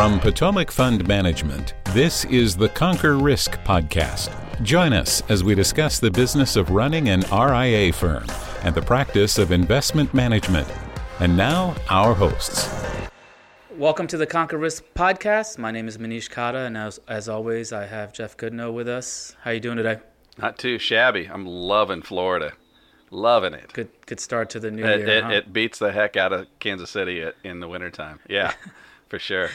From Potomac Fund Management, this is the Conquer Risk podcast. Join us as we discuss the business of running an RIA firm and the practice of investment management. And now, our hosts. Welcome to the Conquer Risk podcast. My name is Manish Khatta, and as, as always, I have Jeff Goodnow with us. How are you doing today? Not too shabby. I'm loving Florida. Loving it. Good good start to the new It, year. it, huh? it beats the heck out of Kansas City uh, in the wintertime. Yeah, for sure.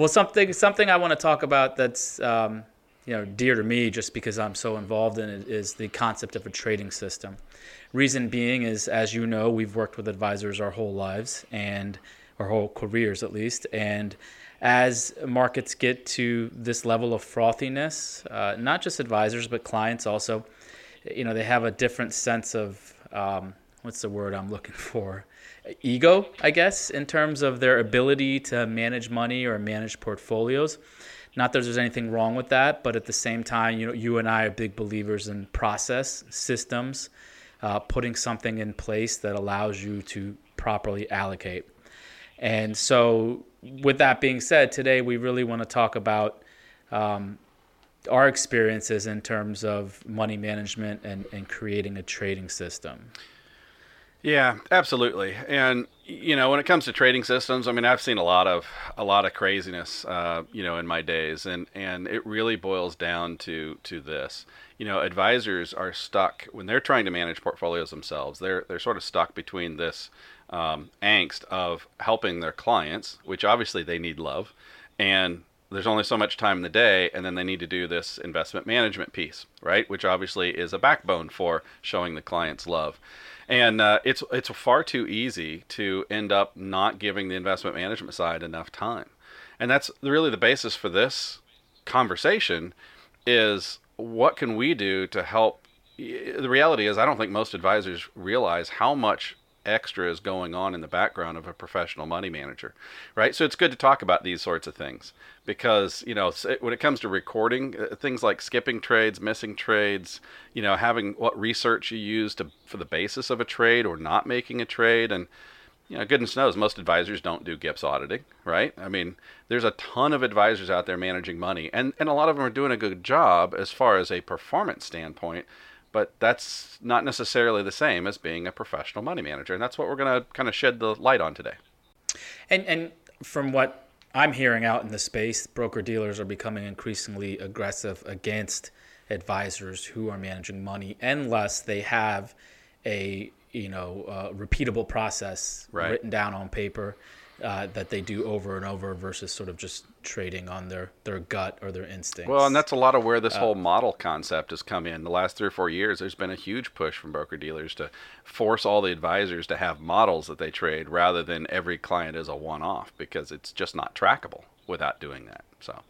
Well, something something I want to talk about that's um, you know dear to me, just because I'm so involved in it, is the concept of a trading system. Reason being is, as you know, we've worked with advisors our whole lives and our whole careers at least, and as markets get to this level of frothiness, uh, not just advisors but clients also, you know, they have a different sense of um, what's the word I'm looking for ego, I guess, in terms of their ability to manage money or manage portfolios. Not that there's anything wrong with that, but at the same time, you know, you and I are big believers in process systems, uh, putting something in place that allows you to properly allocate. And so, with that being said, today we really want to talk about um, our experiences in terms of money management and, and creating a trading system. Yeah, absolutely. And you know, when it comes to trading systems, I mean, I've seen a lot of a lot of craziness, uh, you know, in my days, and and it really boils down to to this. You know, advisors are stuck when they're trying to manage portfolios themselves. They're they're sort of stuck between this um, angst of helping their clients, which obviously they need love, and there's only so much time in the day, and then they need to do this investment management piece, right? Which obviously is a backbone for showing the clients love. And uh, it's it's far too easy to end up not giving the investment management side enough time, and that's really the basis for this conversation. Is what can we do to help? The reality is, I don't think most advisors realize how much extra is going on in the background of a professional money manager, right? So it's good to talk about these sorts of things because you know when it comes to recording uh, things like skipping trades, missing trades, you know, having what research you use to for the basis of a trade or not making a trade, and you know, goodness knows most advisors don't do GIPS auditing, right? I mean, there's a ton of advisors out there managing money, and and a lot of them are doing a good job as far as a performance standpoint but that's not necessarily the same as being a professional money manager and that's what we're going to kind of shed the light on today And and from what I'm hearing out in the space, broker dealers are becoming increasingly aggressive against advisors who are managing money unless they have a you know uh, repeatable process Right. written down on paper uh, that they do over and over versus sort of just trading on their their gut or their instincts. well and that's a lot of where this whole model concept has come in the last three or four years there's been a huge push from broker dealers to force all the advisors to have models that they trade rather than every client is a one-off because it's just not trackable without doing that so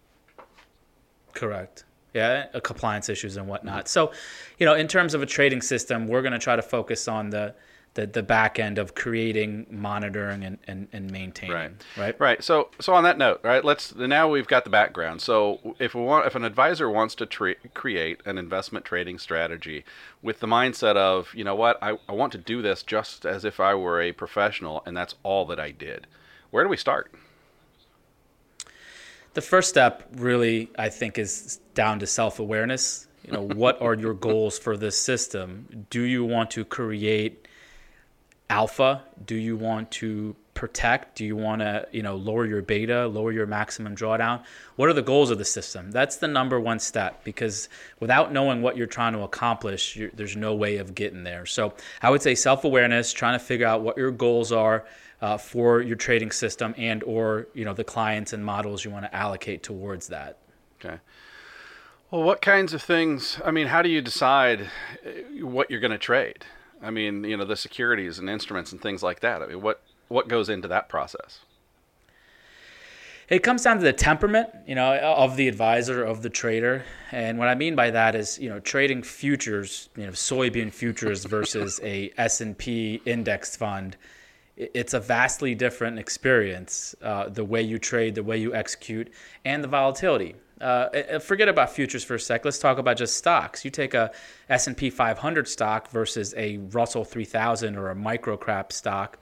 Correct. Yeah, uh, compliance issues and whatnot. So, you know, in terms of a trading system, we're going to try to focus on the, the the back end of creating, monitoring, and, and, and maintaining. Right. Right. Right. So, so on that note, right? Let's now we've got the background. So, if we want, if an advisor wants to tra- create an investment trading strategy with the mindset of, you know what, I, I want to do this just as if I were a professional, and that's all that I did. Where do we start? The first step, really, I think, is down to self awareness. You know, what are your goals for this system? Do you want to create alpha? Do you want to protect? Do you want to, you know, lower your beta, lower your maximum drawdown? What are the goals of the system? That's the number one step because without knowing what you're trying to accomplish, there's no way of getting there. So I would say self-awareness, trying to figure out what your goals are uh, for your trading system and or you know the clients and models you want to allocate towards that. Okay. Well, what kinds of things? I mean, how do you decide uh, what you're going to trade? I mean, you know, the securities and instruments and things like that. I mean, what what goes into that process? It comes down to the temperament, you know, of the advisor, of the trader. And what I mean by that is, you know, trading futures, you know, soybean futures versus a S&P index fund. It's a vastly different experience. Uh, the way you trade, the way you execute, and the volatility. Uh, uh, forget about futures for a sec. Let's talk about just stocks. You take a S&P 500 stock versus a Russell 3000 or a microcap stock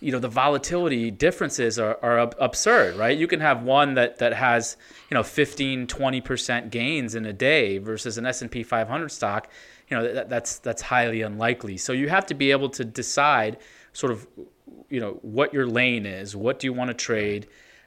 you know the volatility differences are, are absurd right you can have one that that has you know 15 20% gains in a day versus an s&p 500 stock you know that, that's that's highly unlikely so you have to be able to decide sort of you know what your lane is what do you want to trade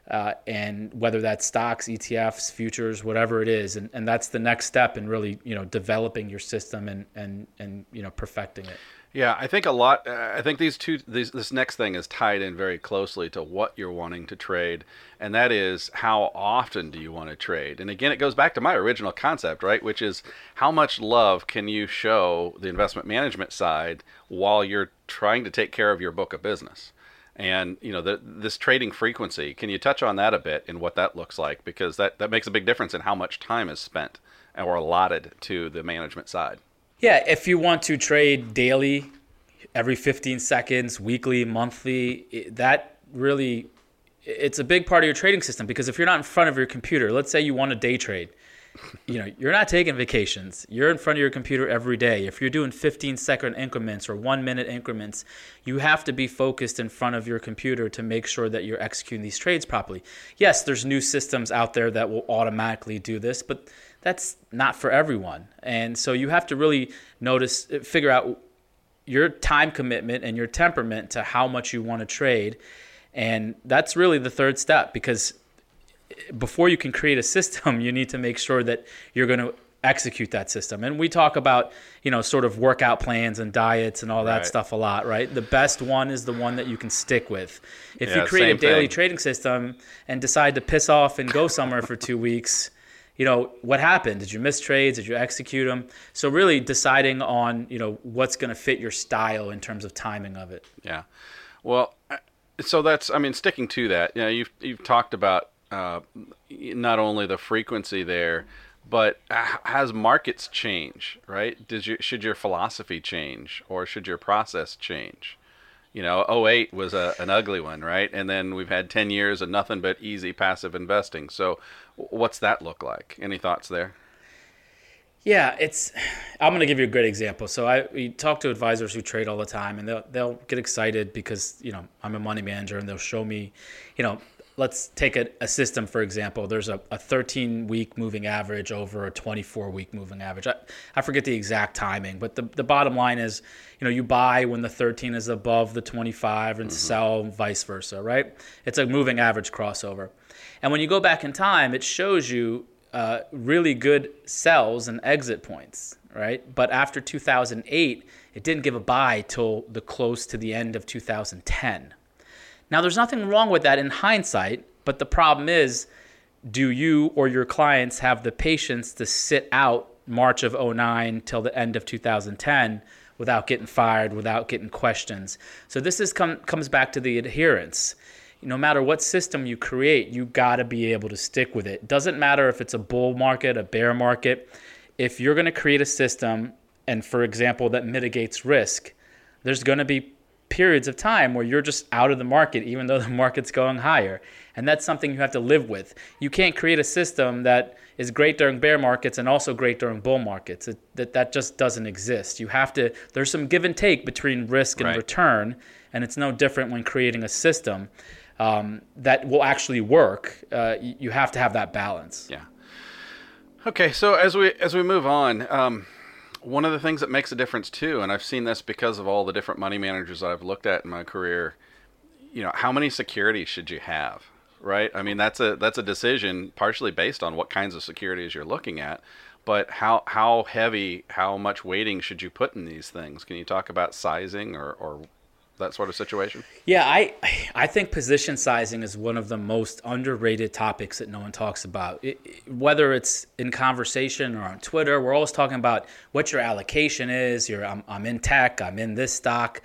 uh, and whether that's stocks etfs futures whatever it is and, and that's the next step in really you know developing your system and and and you know perfecting it yeah, I think a lot. Uh, I think these two, these, this next thing is tied in very closely to what you're wanting to trade, and that is how often do you want to trade. And again, it goes back to my original concept, right? Which is how much love can you show the investment management side while you're trying to take care of your book of business. And you know, the, this trading frequency. Can you touch on that a bit and what that looks like? Because that that makes a big difference in how much time is spent or allotted to the management side. Yeah, if you want to trade daily, every 15 seconds, weekly, monthly, that really it's a big part of your trading system because if you're not in front of your computer, let's say you want to day trade, you know, you're not taking vacations. You're in front of your computer every day. If you're doing 15 second increments or 1 minute increments, you have to be focused in front of your computer to make sure that you're executing these trades properly. Yes, there's new systems out there that will automatically do this, but that's not for everyone. And so you have to really notice, figure out your time commitment and your temperament to how much you want to trade. And that's really the third step because before you can create a system, you need to make sure that you're going to execute that system. And we talk about, you know, sort of workout plans and diets and all that right. stuff a lot, right? The best one is the one that you can stick with. If yeah, you create a daily thing. trading system and decide to piss off and go somewhere for 2 weeks, you know what happened did you miss trades did you execute them so really deciding on you know what's going to fit your style in terms of timing of it yeah well so that's i mean sticking to that you know you've you've talked about uh, not only the frequency there but has markets change right? Does should your philosophy change or should your process change? You know 08 was a, an ugly one right? And then we've had 10 years of nothing but easy passive investing. So what's that look like? Any thoughts there? Yeah it's i'm going to give you a great example. So i we talk to advisors who trade all the time and they'll, they'll get excited because you know i'm a money manager and they'll show me you know let's take a, a system for example. There's a, a 13 week moving average over a 24 week moving average. I, I forget the exact timing but the, the bottom line is you know you buy when the 13 is above the 25 and mm-hmm. sell vice versa right? It's a moving average crossover. And when you go back in time it shows you uh, really good sells and exit points right? But after 2008 it didn't give a buy till the close to the end of 2010 now, there's nothing wrong with that in hindsight, but the problem is do you or your clients have the patience to sit out March of 09 till the end of 2010 without getting fired, without getting questions? So this is come, comes back to the adherence. No matter what system you create, you got to be able to stick with it. Doesn't matter if it's a bull market, a bear market. If you're going to create a system and for example that mitigates risk, there's going to be periods of time where you're just out of the market, even though the market's going higher. And that's something you have to live with. You can't create a system that is great during bear markets and also great during bull markets. It, that, that just doesn't exist. You have to, there's some give and take between risk and right. return. And it's no different when creating a system um, that will actually work. Uh, you have to have that balance. Yeah. Okay, so as we as we move on, um, one of the things that makes a difference too, and I've seen this because of all the different money managers I've looked at in my career, you know, how many securities should you have? Right? I mean, that's a that's a decision partially based on what kinds of securities you're looking at, but how how heavy, how much weighting should you put in these things? Can you talk about sizing or, or that sort of situation? Yeah, I I think position sizing is one of the most underrated topics that no one talks about. It, whether it's in conversation or on Twitter, we're always talking about what your allocation is. You're I'm, I'm in tech, I'm in this stock,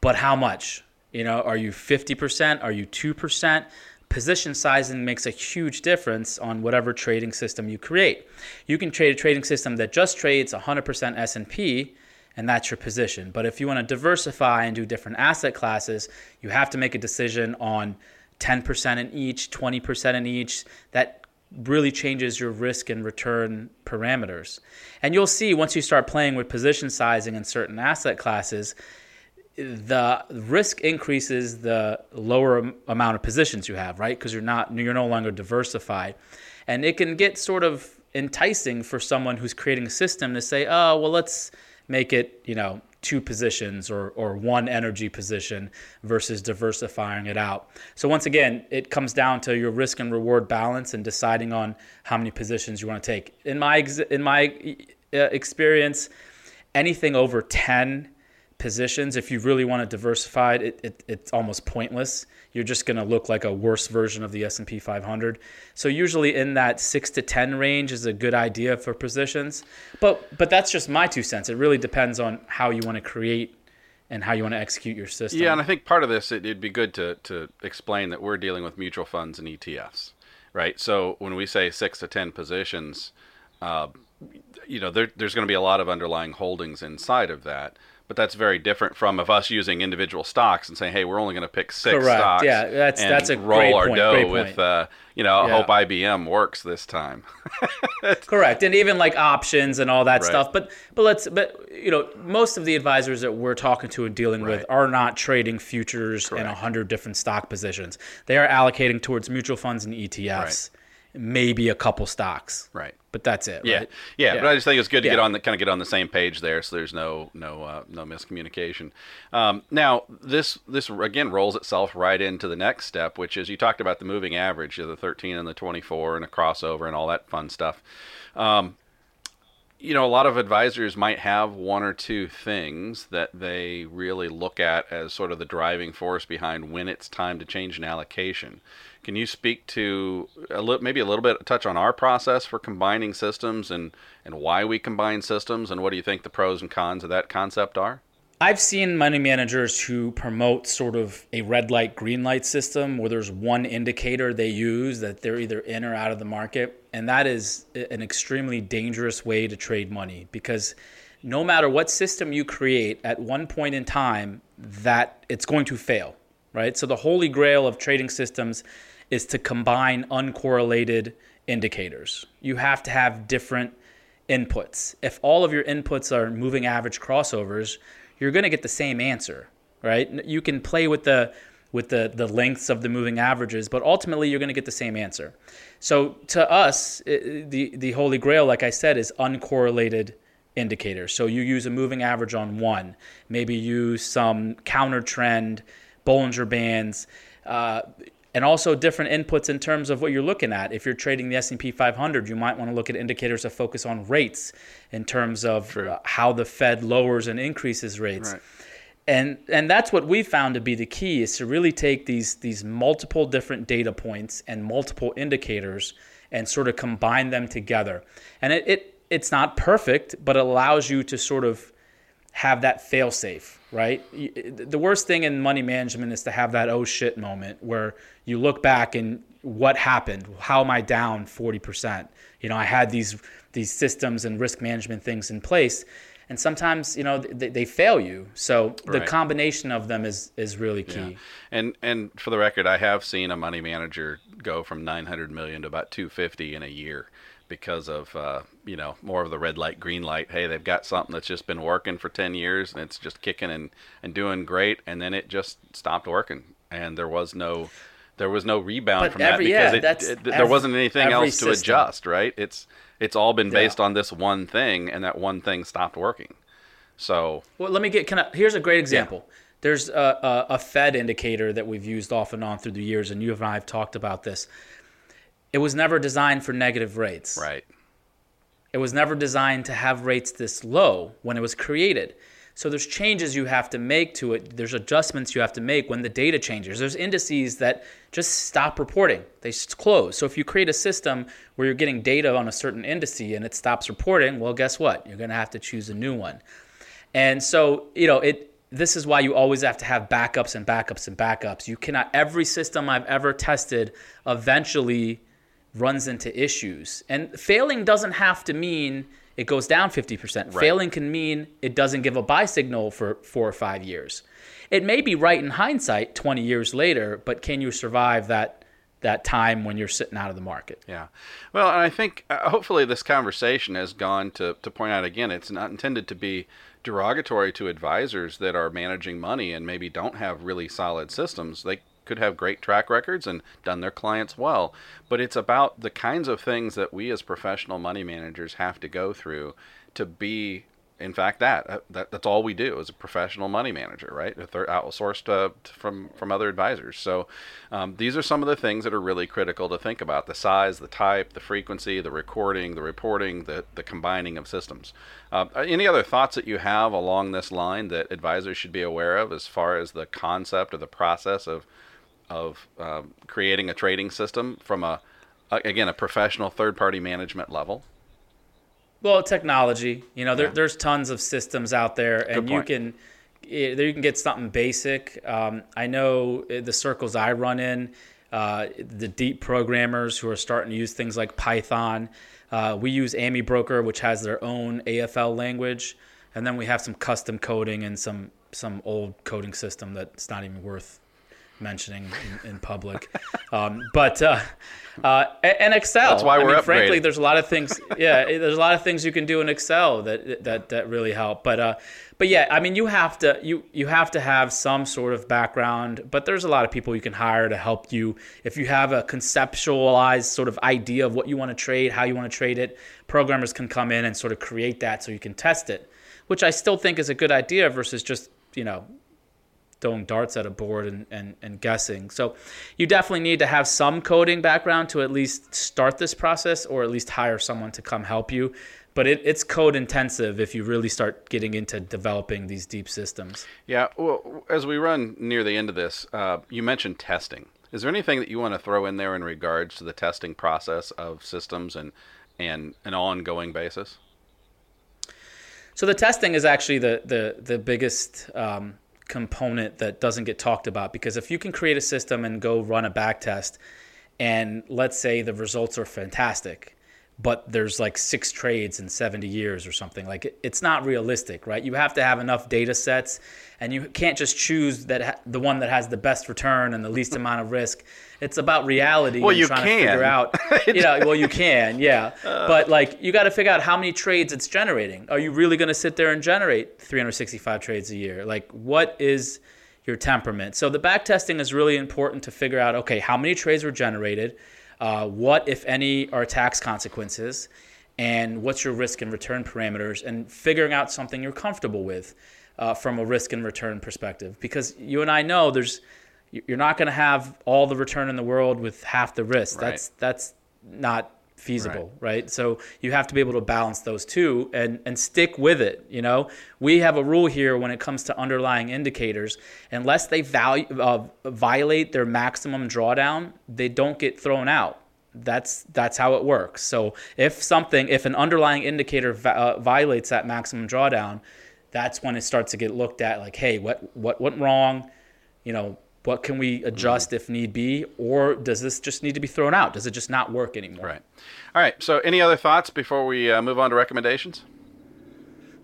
but how much? You know, are you 50%? Are you 2%? Position sizing makes a huge difference on whatever trading system you create. You can trade a trading system that just trades 100% S&P and that's your position. But if you want to diversify and do different asset classes, you have to make a decision on 10% in each, 20% in each. That really changes your risk and return parameters. And you'll see once you start playing with position sizing in certain asset classes, the risk increases the lower amount of positions you have, right? Because you're not you're no longer diversified, and it can get sort of enticing for someone who's creating a system to say, oh well, let's make it you know two positions or, or one energy position versus diversifying it out. So once again, it comes down to your risk and reward balance and deciding on how many positions you want to take. In my in my uh, experience, anything over 10 positions, if you really want to diversify it, it it's almost pointless. You're just going to look like a worse version of the S&P 500. So usually in that 6 to 10 range is a good idea for positions. But but that's just my two cents. It really depends on how you want to create and how you want to execute your system. Yeah, and I think part of this it, would be good to to explain that we're dealing with mutual funds and ETFs, right? So when we say 6 to 10 positions, uh, you know, there, there's going to be a lot of underlying holdings inside of that but that's very different from of us using individual stocks and saying, "Hey, we're only going to pick six Correct. stocks." Yeah, that's and that's a roll great our point. dough great with, uh, you know, Yeah. hope IBM works this time. Correct, and even like options and all that Right. stuff. But but let's but you know most of the advisors that we're talking to and dealing with are not trading futures in a hundred different stock positions. They are allocating towards mutual funds and ETFs, maybe a couple stocks. right. But that's it. Yeah. right? yeah, But I just think it's good to get on the kind of get on the same page there, so there's no no uh, no miscommunication. Um, now this this again rolls itself right into the next step, which is you talked about the moving average of the 13 and the 24 and a crossover and all that fun stuff. Um, you know, a lot of advisors might have one or two things that they really look at as sort of the driving force behind when it's time to change an allocation. Can you speak to a maybe a little bit touch on our process for combining systems and and why we combine systems and what do you think the pros and cons of that concept are? I've seen money managers who promote sort of a red light, green light system where there's one indicator they use that they're either in or out of the market. And that is an extremely dangerous way to trade money because no matter what system you create at one point in time, that it's going to fail, right? So the holy grail of trading systems is to combine uncorrelated indicators. You have to have different inputs. If all of your inputs are moving average crossovers, you're going to get the same answer, right? You can play with the with the the lengths of the moving averages, but ultimately you're going to get the same answer. So to us, i- the the holy grail, like I said, is uncorrelated indicators. So you use a moving average on one, maybe use some counter trend, Bollinger Bands. Uh, and also different inputs in terms of what you're looking at. If you're trading the S&P 500, you might want to look at indicators that focus on rates in terms of uh, how the Fed lowers and increases rates. Right. And and that's what we found to be the key is to really take these these multiple different data points and multiple indicators and sort of combine them together. And it, it it's not perfect, but it allows you to sort of have that fail safe, right? The worst thing in money management is to have that oh shit moment where you look back and what happened? How am I down 40%? You know, I had these these systems and risk management things in place and sometimes, you know, they, they fail you. So the Right. combination of them is is really key. Yeah. And and for the record, I have seen a money manager go from 900 million to about 250 in a year because of uh, you know more of the red light, green light. Hey, they've got something that's just been working for 10 years and it's just kicking and and doing great, and then it just stopped working, and there was no there was no rebound But from every- that because yeah, it, it- there every- wasn't anything else to system. adjust. Right? It's it's all been Yeah. based on this one thing, and that one thing stopped working. So Well, let me get. Can I, here's a great example. There's a, a, a Fed indicator that we've used off and on through the years, and you and I have talked about this. It was never designed for negative rates. right. It was never designed to have rates this low when it was created. So there's changes you have to make to it. There's adjustments you have to make when the data changes. There's indices that just stop reporting. They close. So if you create a system where you're getting data on a certain indice and it stops reporting, well, guess what? You're going to have to choose a new one. And so, you know, it this is why you always have to have backups and backups and backups. You cannot every system I've ever tested eventually runs into issues. And failing doesn't have to mean it goes down 50%. Failing can mean it doesn't give a buy signal for 4 or 5 years. It may be right in hindsight 20 years later, but can you survive that that time when you're sitting out of the market? Yeah. Well, and I think uh, hopefully this conversation has gone to, to point out again, it's not intended to be derogatory to advisors that are managing money and maybe don't have really solid systems. They could have great track records and done their clients well, but it's about the kinds of things that we as professional money managers have to go through to be in fact, that, uh, that that's all we do as a professional money manager, right? They're outsourced uh, from from other advisors. So um, these are some of the things that are really critical to think about: the size, the type, the frequency, the recording, the reporting, the the combining of systems. Uh, any other thoughts that you have along this line that advisors should be aware of as far as the concept or the process of of um, creating a trading system from a again a professional third party management level? Well, technology. You know, there, yeah. there's tons of systems out there, and you can eh, there you can get something basic. Um, I know eh, the circles I run in, uh, the deep programmers who are starting to use things like Python. Uh, we use AmiBroker, which has their own AFL language, and then we have some custom coding and some some old coding system that's not even worth mentioning in, in public. Um, but uh, uh, and Excel. That's why we're I mean, Frankly, there's a lot of things. Yeah, there's a lot of things you can do in Excel that that that really help. But uh, but yeah, I mean, you have to you you have to have some sort of background. But there's a lot of people you can hire to help you if you have a conceptualized sort of idea of what you want to trade, how you want to trade it. Programmers can come in and sort of create that so you can test it, which I still think is a good idea versus just you know throwing darts at a board and, and, and guessing. So you definitely need to have some coding background to at least start this process or at least hire someone to come help you. But it, it's code intensive if you really start getting into developing these deep systems. Yeah. Well, as we run near the end of this, uh, you mentioned testing. Is there anything that you want to throw in there in regards to the testing process of systems and, and an ongoing basis? So the testing is actually the the the biggest um, component that doesn't get talked about because if you can create a system and go run a back test and let's say the results are fantastic but there's like six trades in 70 years or something. Like it's not realistic right? You have to have enough data sets and you can't just choose that the one that has the best return and the least amount of risk. It's about reality well you trying can to figure out you know well you can yeah. Uh, but like you got to figure out how many trades it's generating. Are you really going to sit there and generate 365 trades a year? Like what is your temperament? So the back testing is really important to figure out okay how many trades were generated uh, what, if any, are tax consequences? And what's your risk and return parameters? And figuring out something you're comfortable with uh, from a risk and return perspective. Because you and I know there's, you're not going to have all the return in the world with half the risk. Right. That's that's not feasible, right. right. So you have to be able to balance those two and and stick with it. You know, we have a rule here when it comes to underlying indicators. Unless they value uh, violate their maximum drawdown, they don't get thrown out. That's that's how it works. So if something, if an underlying indicator uh, violates that maximum drawdown, that's when it starts to get looked at. Like, hey, what what went wrong? You know, what can we adjust mm-hmm. if need be or does this just need to be thrown out does it just not work anymore right all right so any other thoughts before we uh, move on to recommendations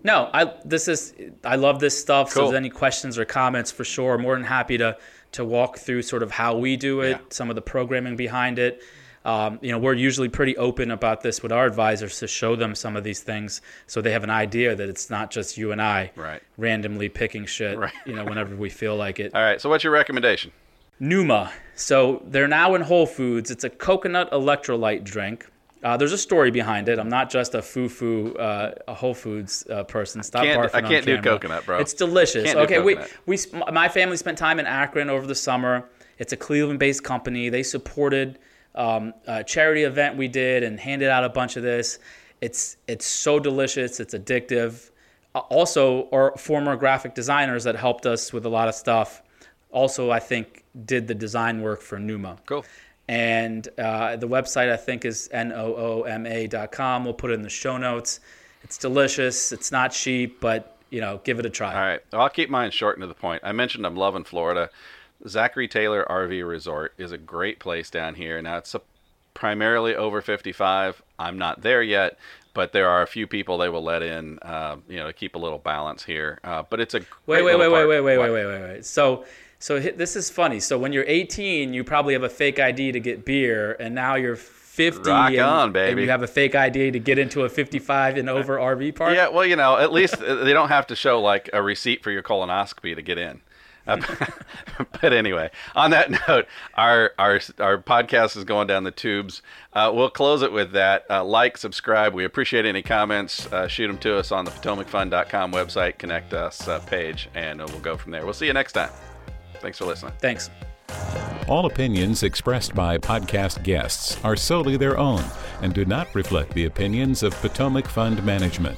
no i this is i love this stuff cool. so if there's any questions or comments for sure more than happy to to walk through sort of how we do it yeah. some of the programming behind it um, you know, we're usually pretty open about this with our advisors to show them some of these things so they have an idea that it's not just you and I right. randomly picking shit, right. you know, whenever we feel like it. All right. So what's your recommendation? Nooma. So they're now in Whole Foods. It's a coconut electrolyte drink. Uh, there's a story behind it. I'm not just a foo-foo, uh, a Whole Foods uh, person. Stop can't, barfing I can't do coconut, bro. It's delicious. Can't okay, we we my family spent time in Akron over the summer. It's a Cleveland-based company. They supported um, charity event we did and handed out a bunch of this. It's it's so delicious. It's addictive. Uh, also, our former graphic designers that helped us with a lot of stuff. Also, I think did the design work for Nooma. Cool. And uh, the website I think is nooma.com. We'll put it in the show notes. It's delicious. It's not cheap, but you know, give it a try. All right. Well, I'll keep mine short and to the point. I mentioned I'm loving Florida. Zachary Taylor RV Resort is a great place down here. Now it's primarily over 55. I'm not there yet, but there are a few people they will let in, uh, you know, to keep a little balance here. Uh, but it's a wait, wait, wait, wait, wait, wait, wait, wait, wait, wait. So, so this is funny. So when you're 18, you probably have a fake ID to get beer, and now you're 50 Rock and, on, baby. and you have a fake ID to get into a 55 and over RV park. Yeah, well, you know, at least uh, they don't have to show like a receipt for your colonoscopy to get in. Uh, but anyway, on that note, our our our podcast is going down the tubes. Uh, we'll close it with that. Uh, like, subscribe. We appreciate any comments. Uh, shoot them to us on the PotomacFund.com website, connect us uh, page, and we'll go from there. We'll see you next time. Thanks for listening. Thanks. All opinions expressed by podcast guests are solely their own and do not reflect the opinions of Potomac Fund Management.